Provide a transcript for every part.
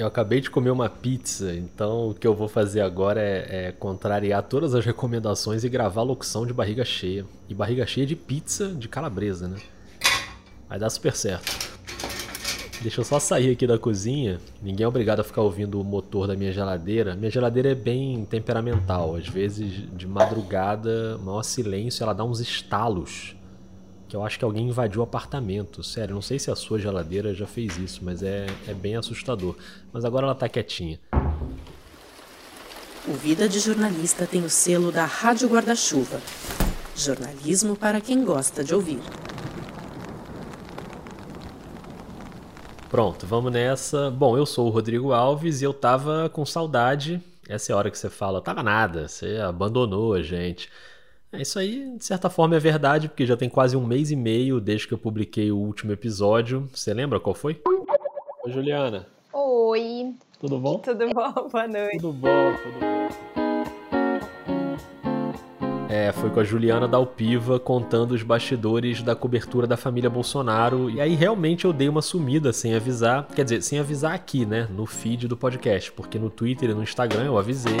Eu acabei de comer uma pizza, então o que eu vou fazer agora é, é, contrariar todas as recomendações e gravar locução de barriga cheia. E barriga cheia de pizza de calabresa, né? Vai dar super certo. Deixa eu só sair aqui da cozinha. Ninguém é obrigado a ficar ouvindo o motor da minha geladeira. Minha geladeira é bem temperamental. Às vezes, de madrugada, maior silêncio, ela dá uns estalos que eu acho que alguém invadiu o apartamento. Sério, não sei se a sua geladeira já fez isso, mas é, é bem assustador. Mas agora ela tá quietinha. O Vida de Jornalista tem o selo da Rádio Guarda-Chuva. Jornalismo para quem gosta de ouvir. Pronto, vamos nessa. Bom, eu sou o Rodrigo Alves e eu tava com saudade. Essa é a hora que você fala, tava nada, você abandonou a gente. É, isso aí, de certa forma, é verdade, porque já tem quase um mês e meio desde que eu publiquei o último episódio. Você lembra qual foi? Oi, Juliana. Oi. Tudo bom? Tudo bom, boa noite. Tudo bom, tudo bom. É, foi com a Juliana Dalpiva contando os bastidores da cobertura da família Bolsonaro. E aí realmente eu dei uma sumida sem avisar. Quer dizer, sem avisar aqui, né? No feed do podcast. Porque no Twitter e no Instagram eu avisei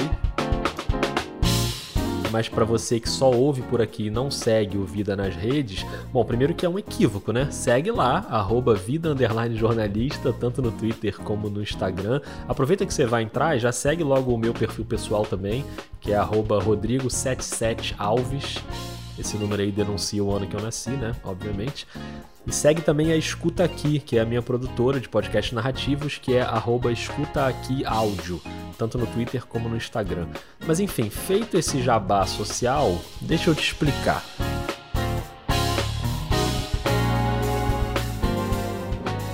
mas para você que só ouve por aqui e não segue o Vida nas redes, bom, primeiro que é um equívoco, né? Segue lá, arroba Vida Jornalista, tanto no Twitter como no Instagram. Aproveita que você vai entrar e já segue logo o meu perfil pessoal também, que é arroba Rodrigo77Alves. Esse número aí denuncia o ano que eu nasci, né? Obviamente. E segue também a Escuta Aqui, que é a minha produtora de podcast narrativos, que é Escuta Aqui Áudio, tanto no Twitter como no Instagram. Mas enfim, feito esse jabá social, deixa eu te explicar.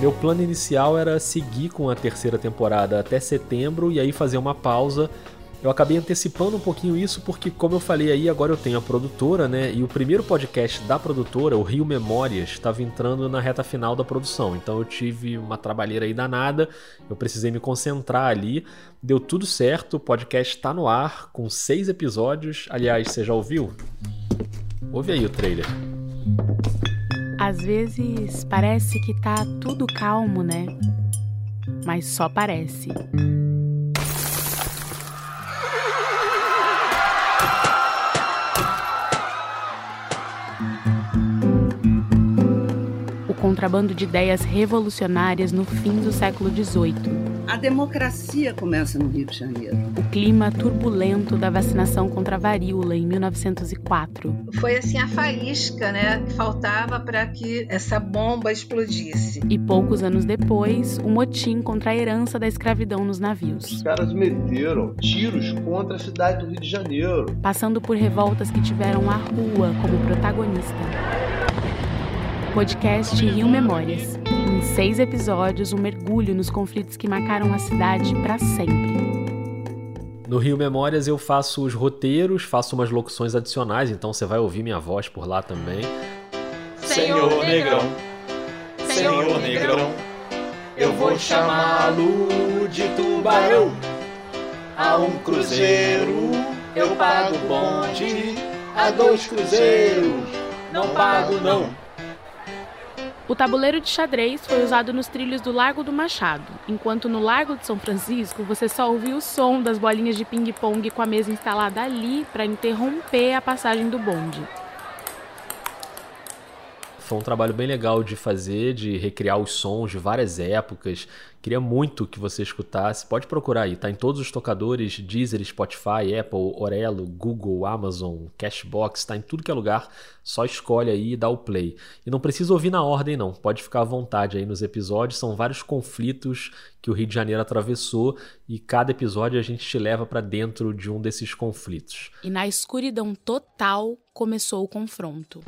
Meu plano inicial era seguir com a terceira temporada até setembro e aí fazer uma pausa eu acabei antecipando um pouquinho isso porque, como eu falei aí, agora eu tenho a produtora, né? E o primeiro podcast da produtora, o Rio Memórias, estava entrando na reta final da produção. Então eu tive uma trabalheira aí danada, eu precisei me concentrar ali. Deu tudo certo, o podcast está no ar, com seis episódios. Aliás, você já ouviu? Ouve aí o trailer. Às vezes parece que tá tudo calmo, né? Mas só parece. Contrabando de ideias revolucionárias no fim do século XVIII. A democracia começa no Rio de Janeiro. O clima turbulento da vacinação contra a varíola em 1904. Foi assim a faísca, né, que faltava para que essa bomba explodisse. E poucos anos depois, o motim contra a herança da escravidão nos navios. Os caras meteram tiros contra a cidade do Rio de Janeiro. Passando por revoltas que tiveram a rua como protagonista podcast Rio Memórias. Em seis episódios, um mergulho nos conflitos que marcaram a cidade para sempre. No Rio Memórias eu faço os roteiros, faço umas locuções adicionais, então você vai ouvir minha voz por lá também. Senhor Negrão, Senhor Negrão, eu vou chamá-lo de tubarão. A um cruzeiro eu pago bonde, a dois cruzeiros não pago não. O tabuleiro de xadrez foi usado nos trilhos do Largo do Machado, enquanto no Largo de São Francisco você só ouvia o som das bolinhas de ping-pong com a mesa instalada ali para interromper a passagem do bonde. Foi um trabalho bem legal de fazer, de recriar os sons de várias épocas. Queria muito que você escutasse. Pode procurar aí, tá em todos os tocadores: Deezer, Spotify, Apple, Orelo, Google, Amazon, Cashbox, tá em tudo que é lugar. Só escolhe aí e dá o play. E não precisa ouvir na ordem, não. Pode ficar à vontade aí nos episódios. São vários conflitos que o Rio de Janeiro atravessou e cada episódio a gente te leva para dentro de um desses conflitos. E na escuridão total começou o confronto.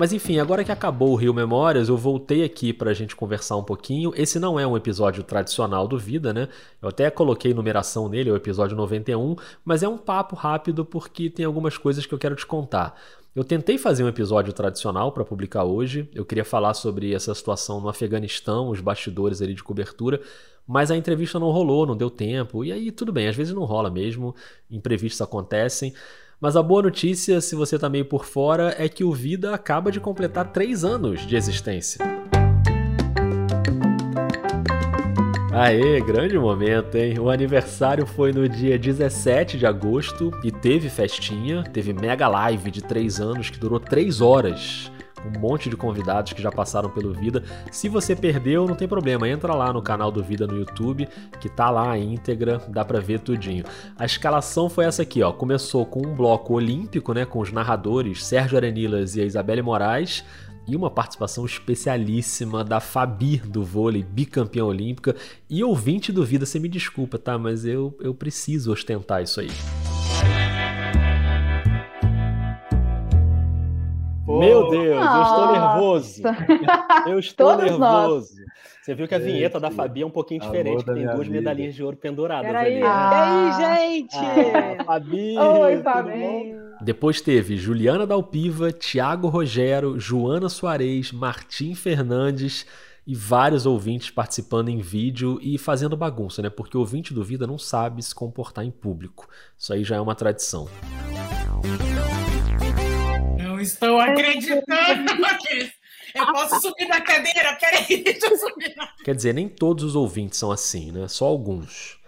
Mas enfim, agora que acabou o Rio Memórias, eu voltei aqui para a gente conversar um pouquinho. Esse não é um episódio tradicional do Vida, né? Eu até coloquei numeração nele, é o episódio 91, mas é um papo rápido porque tem algumas coisas que eu quero te contar. Eu tentei fazer um episódio tradicional para publicar hoje. Eu queria falar sobre essa situação no Afeganistão, os bastidores ali de cobertura, mas a entrevista não rolou, não deu tempo. E aí tudo bem, às vezes não rola mesmo, imprevistos acontecem. Mas a boa notícia, se você tá meio por fora, é que o Vida acaba de completar três anos de existência. Aê, grande momento, hein? O aniversário foi no dia 17 de agosto e teve festinha, teve mega live de 3 anos que durou 3 horas. Um monte de convidados que já passaram pelo Vida. Se você perdeu, não tem problema, entra lá no canal do Vida no YouTube, que tá lá a íntegra, dá pra ver tudinho. A escalação foi essa aqui, ó. Começou com um bloco olímpico, né, com os narradores Sérgio Arenilas e a Isabelle Moraes e uma participação especialíssima da Fabi do vôlei, bicampeã olímpica e ouvinte do Vida. Você me desculpa, tá? Mas eu, eu preciso ostentar isso aí. Meu Deus, eu estou nervoso. Eu estou Todos nervoso. Você viu que a Gente, vinheta da Fabi é um pouquinho diferente, tem duas vida. medalhinhas de ouro penduradas Peraí. ali. né? Ah. E aí, gente? Ah, Fabi, Oi, Fabi. Depois teve Juliana Dalpiva, Tiago Rogero, Joana Soares, Martim Fernandes e vários ouvintes participando em vídeo e fazendo bagunça, né? Porque o ouvinte do Vida não sabe se comportar em público. Isso aí já é uma tradição. Não estou acreditando nisso. Eu posso subir na cadeira? Peraí, deixa eu subir na Quer dizer, nem todos os ouvintes são assim, né? Só alguns.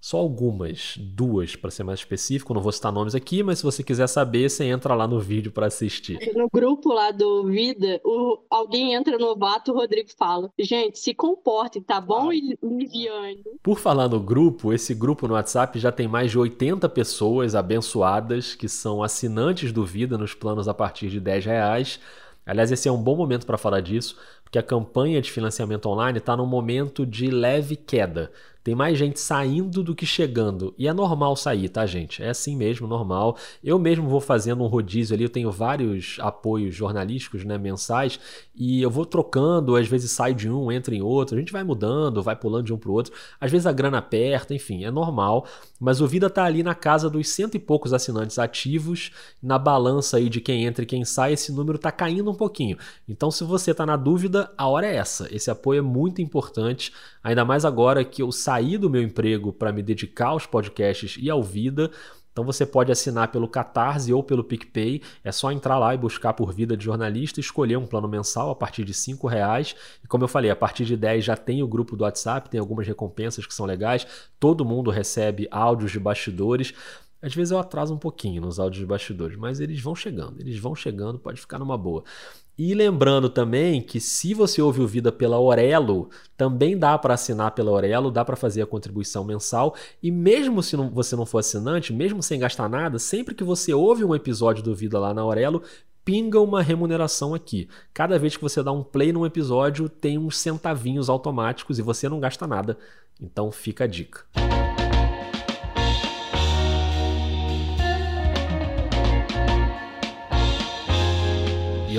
Só algumas, duas para ser mais específico, não vou citar nomes aqui, mas se você quiser saber, você entra lá no vídeo para assistir. No grupo lá do Vida, o- alguém entra novato, o Rodrigo fala: Gente, se comportem, tá bom, E- Liviane? Por falar no grupo, esse grupo no WhatsApp já tem mais de 80 pessoas abençoadas que são assinantes do Vida nos planos a partir de 10 reais. Aliás, esse é um bom momento para falar disso, porque a campanha de financiamento online está num momento de leve queda. Tem mais gente saindo do que chegando. E é normal sair, tá, gente? É assim mesmo, normal. Eu mesmo vou fazendo um rodízio ali, eu tenho vários apoios jornalísticos, né, mensais, e eu vou trocando, às vezes saio de um, entra em outro, a gente vai mudando, vai pulando de um pro outro. Às vezes a grana aperta, enfim, é normal. Mas o Vida tá ali na casa dos cento e poucos assinantes ativos. Na balança aí de quem entra e quem sai, esse número tá caindo um pouquinho. Então, se você tá na dúvida, a hora é essa. Esse apoio é muito importante, ainda mais agora que eu saí do meu emprego para me dedicar aos podcasts e ao Vida. Então você pode assinar pelo Catarse ou pelo PicPay. É só entrar lá e buscar por vida de jornalista, escolher um plano mensal a partir de R$ reais. E como eu falei, a partir de 10 já tem o grupo do WhatsApp, tem algumas recompensas que são legais. Todo mundo recebe áudios de bastidores. Às vezes eu atraso um pouquinho nos áudios de bastidores, mas eles vão chegando, eles vão chegando, pode ficar numa boa. E lembrando também que se você ouve o Vida pela Orelo, também dá para assinar pela Orelo, dá para fazer a contribuição mensal. E mesmo se não- você não for assinante, mesmo sem gastar nada, sempre que você ouve um episódio do Vida lá na Orelo, pinga uma remuneração aqui. Cada vez que você dá um play num episódio, tem uns centavinhos automáticos e você não gasta nada. Então fica a dica. E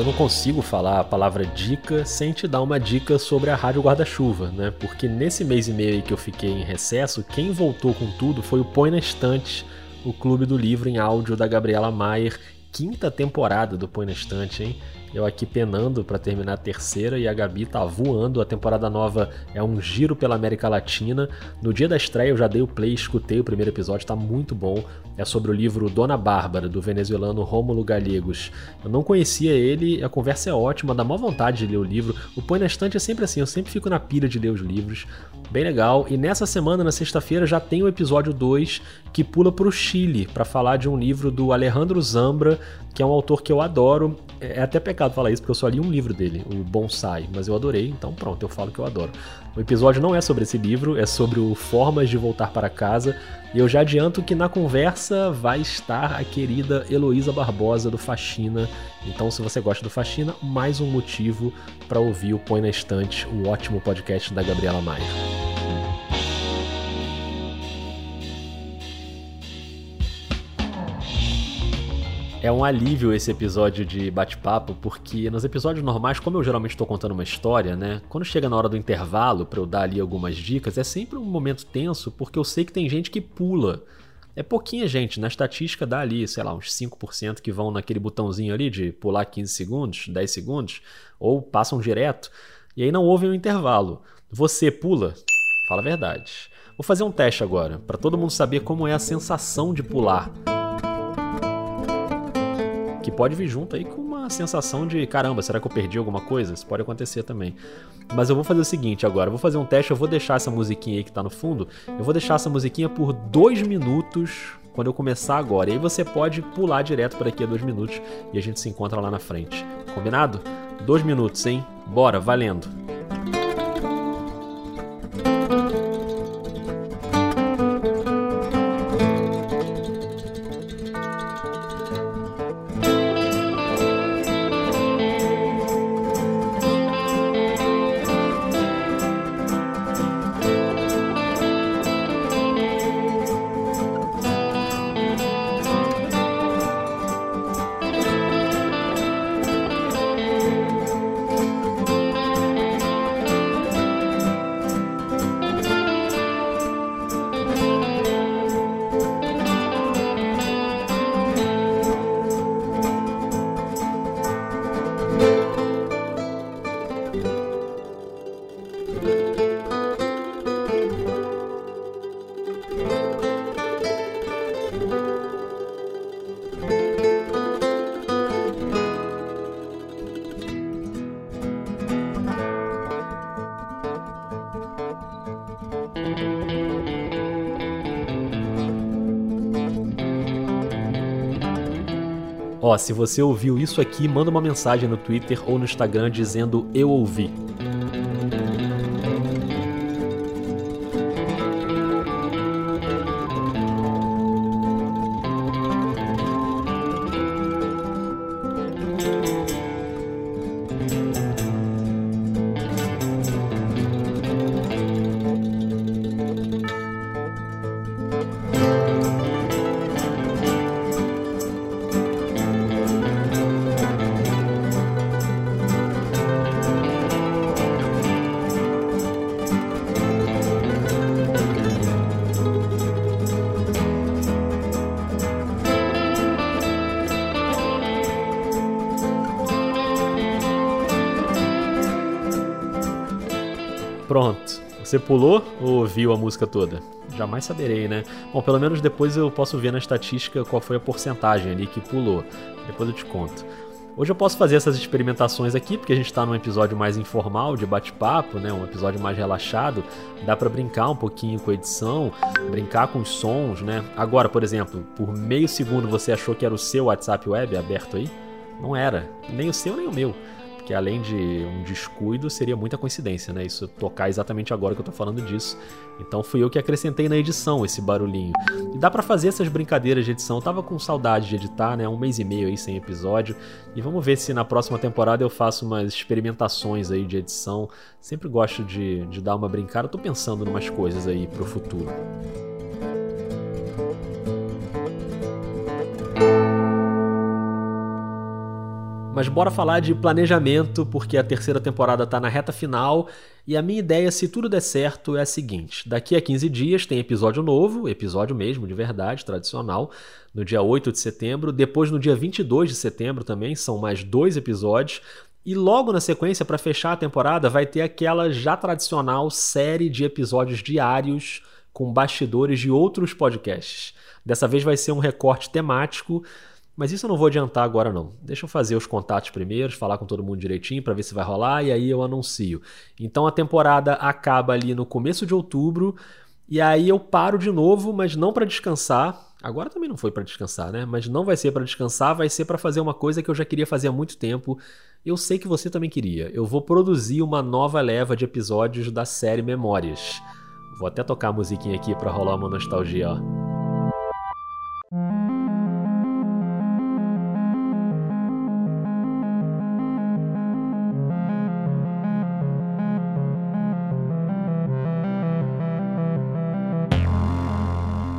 eu não consigo falar a palavra dica sem te dar uma dica sobre a Rádio Guarda-Chuva, né? Porque nesse mês e meio que eu fiquei em recesso, quem voltou com tudo foi o Põe na Estante, o clube do livro em áudio da Gabriela Maier. Quinta temporada do Põe na Estante, hein? Eu aqui penando para terminar a terceira e a Gabi tá voando. A temporada nova é um giro pela América Latina. No dia da estreia eu já dei o play, escutei o primeiro episódio, tá muito bom. É sobre o livro Dona Bárbara, do venezuelano Rômulo Gallegos. Eu não conhecia ele, a conversa é ótima, dá maior vontade de ler o livro. O Põe na Estante é sempre assim, eu sempre fico na pilha de ler os livros. Bem legal. E nessa semana, na sexta-feira, já tem o episódio 2 que pula pro Chile para falar de um livro do Alejandro Zambra, que é um autor que eu adoro. É até pecado falar isso, porque eu só li um livro dele, o Bonsai, mas eu adorei, então pronto, eu falo que eu adoro. O episódio não é sobre esse livro, é sobre o Formas de Voltar para Casa, e eu já adianto que na conversa vai estar a querida Heloísa Barbosa do Faxina. Então, se você gosta do Faxina, mais um motivo para ouvir o Põe na Estante, o ótimo podcast da Gabriela Maia. É um alívio esse episódio de bate-papo, porque nos episódios normais, como eu geralmente estou contando uma história, né? Quando chega na hora do intervalo para eu dar ali algumas dicas, é sempre um momento tenso, porque eu sei que tem gente que pula. É pouquinha gente, na estatística dá ali, sei lá, uns 5% que vão naquele botãozinho ali de pular 15 segundos, 10 segundos, ou passam direto, e aí não ouvem o intervalo. Você pula? Fala a verdade. Vou fazer um teste agora, para todo mundo saber como é a sensação de pular. Que pode vir junto aí com uma sensação de caramba, será que eu perdi alguma coisa? Isso pode acontecer também. Mas eu vou fazer o seguinte agora, eu vou fazer um teste, eu vou deixar essa musiquinha aí que tá no fundo, eu vou deixar essa musiquinha por dois minutos quando eu começar agora. E aí você pode pular direto para daqui a dois minutos e a gente se encontra lá na frente. Combinado? Dois minutos, hein? Bora, valendo! Ó, se você ouviu isso aqui, manda uma mensagem no Twitter ou no Instagram dizendo eu ouvi. Pronto. Você pulou ou ouviu a música toda? Jamais saberei, né? Bom, pelo menos depois eu posso ver na estatística qual foi a porcentagem ali que pulou. Depois eu te conto. Hoje eu posso fazer essas experimentações aqui, porque a gente está num episódio mais informal, de bate-papo, né? Um episódio mais relaxado. Dá para brincar um pouquinho com a edição, brincar com os sons, né? Agora, por exemplo, por meio segundo você achou que era o seu WhatsApp Web aberto aí? Não era. Nem o seu, nem o meu que além de um descuido, seria muita coincidência, né? Isso tocar exatamente agora que eu tô falando disso. Então fui eu que acrescentei na edição esse barulhinho. E dá para fazer essas brincadeiras de edição. Eu tava com saudade de editar, né? Um mês e meio aí sem episódio. E vamos ver se na próxima temporada eu faço umas experimentações aí de edição. Sempre gosto de, de dar uma brincada. Eu tô pensando em umas coisas aí pro futuro. Mas bora falar de planejamento, porque a terceira temporada está na reta final e a minha ideia, se tudo der certo, é a seguinte: daqui a 15 dias tem episódio novo, episódio mesmo, de verdade, tradicional, no dia 8 de setembro. Depois, no dia 22 de setembro também, são mais dois episódios. E logo na sequência, para fechar a temporada, vai ter aquela já tradicional série de episódios diários com bastidores de outros podcasts. Dessa vez vai ser um recorte temático mas isso eu não vou adiantar agora não. Deixa eu fazer os contatos primeiro, falar com todo mundo direitinho para ver se vai rolar e aí eu anuncio. Então a temporada acaba ali no começo de outubro e aí eu paro de novo, mas não para descansar. Agora também não foi para descansar, né? Mas não vai ser para descansar, vai ser para fazer uma coisa que eu já queria fazer há muito tempo. Eu sei que você também queria. Eu vou produzir uma nova leva de episódios da série Memórias. Vou até tocar a musiquinha aqui para rolar uma nostalgia, ó.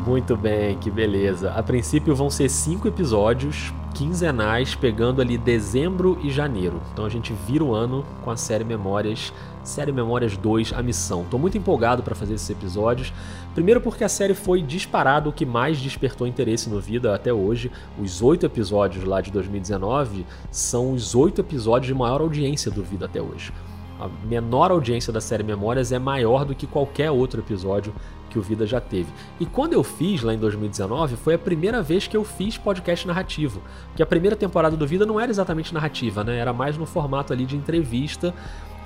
Muito bem, que beleza. A princípio vão ser cinco episódios quinzenais, pegando ali dezembro e janeiro. Então a gente vira o ano com a série Memórias, série Memórias 2, A Missão. Tô muito empolgado para fazer esses episódios. Primeiro porque a série foi disparado o que mais despertou interesse no Vida até hoje. Os oito episódios lá de 2019 são os oito episódios de maior audiência do Vida até hoje. A menor audiência da série Memórias é maior do que qualquer outro episódio que o Vida já teve. E quando eu fiz lá em 2019, foi a primeira vez que eu fiz podcast narrativo. Porque a primeira temporada do Vida não era exatamente narrativa, né? Era mais no formato ali de entrevista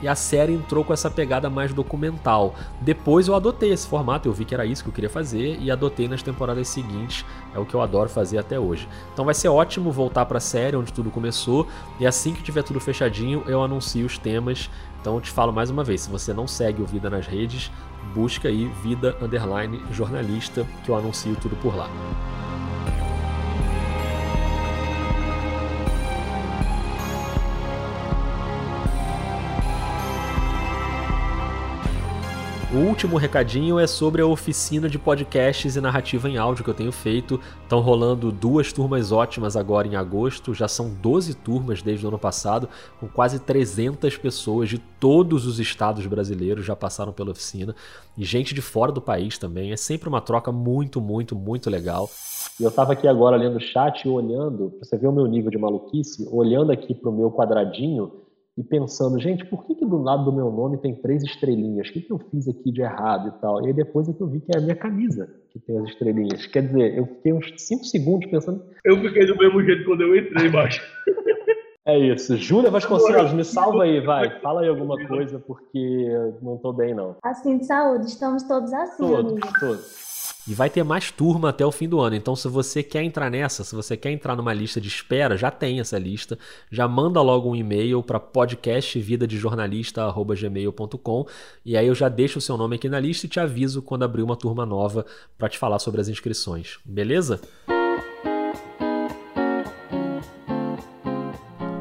e a série entrou com essa pegada mais documental. Depois eu adotei esse formato, eu vi que era isso que eu queria fazer e adotei nas temporadas seguintes, é o que eu adoro fazer até hoje. Então vai ser ótimo voltar para a série onde tudo começou e assim que tiver tudo fechadinho, eu anuncio os temas. Então eu te falo mais uma vez, se você não segue o Vida nas redes, busca aí Vida Underline Jornalista, que eu anuncio tudo por lá. O último recadinho é sobre a oficina de podcasts e narrativa em áudio que eu tenho feito. Estão rolando duas turmas ótimas agora em agosto, já são 12 turmas desde o ano passado, com quase 300 pessoas de todos os estados brasileiros já passaram pela oficina e gente de fora do país também. É sempre uma troca muito, muito, muito legal. E eu estava aqui agora lendo o chat e olhando, você vê o meu nível de maluquice, olhando aqui para o meu quadradinho e pensando, gente, por que, que do lado do meu nome tem três estrelinhas? O que, que eu fiz aqui de errado e tal? E aí depois é que eu vi que é a minha camisa que tem as estrelinhas. Quer dizer, eu fiquei uns cinco segundos pensando. Eu fiquei do mesmo jeito quando eu entrei, macho. É isso. Júlia Vasconcelos, me salva aí, vai. Fala aí alguma coisa, porque eu não tô bem, não. Assim, de saúde, estamos todos assim, Todos, amigo. todos. E vai ter mais turma até o fim do ano. Então, se você quer entrar nessa, se você quer entrar numa lista de espera, já tem essa lista. Já manda logo um e-mail para podcastvidadejornalista@gmail.com e aí eu já deixo o seu nome aqui na lista e te aviso quando abrir uma turma nova para te falar sobre as inscrições. Beleza?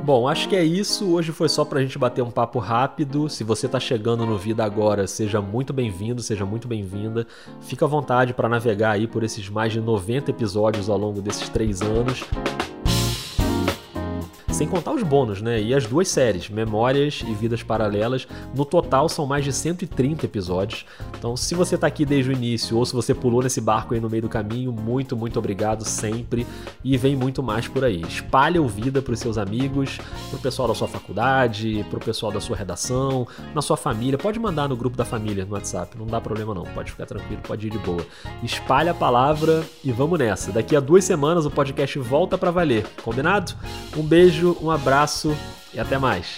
Bom, acho que é isso. Hoje foi só pra gente bater um papo rápido. Se você tá chegando no Vida agora, seja muito bem-vindo, seja muito bem-vinda. Fica à vontade para navegar aí por esses mais de 90 episódios ao longo desses três anos. Sem contar os bônus, né? E as duas séries, Memórias e Vidas Paralelas. No total são mais de 130 episódios. Então, se você tá aqui desde o início ou se você pulou nesse barco aí no meio do caminho, muito, muito obrigado sempre. E vem muito mais por aí. Espalha o Vida pros seus amigos, pro pessoal da sua faculdade, pro pessoal da sua redação, na sua família. Pode mandar no grupo da família no WhatsApp, não dá problema não. Pode ficar tranquilo, pode ir de boa. Espalha a palavra e vamos nessa. Daqui a duas semanas o podcast volta para valer. Combinado? Um beijo, um abraço e até mais.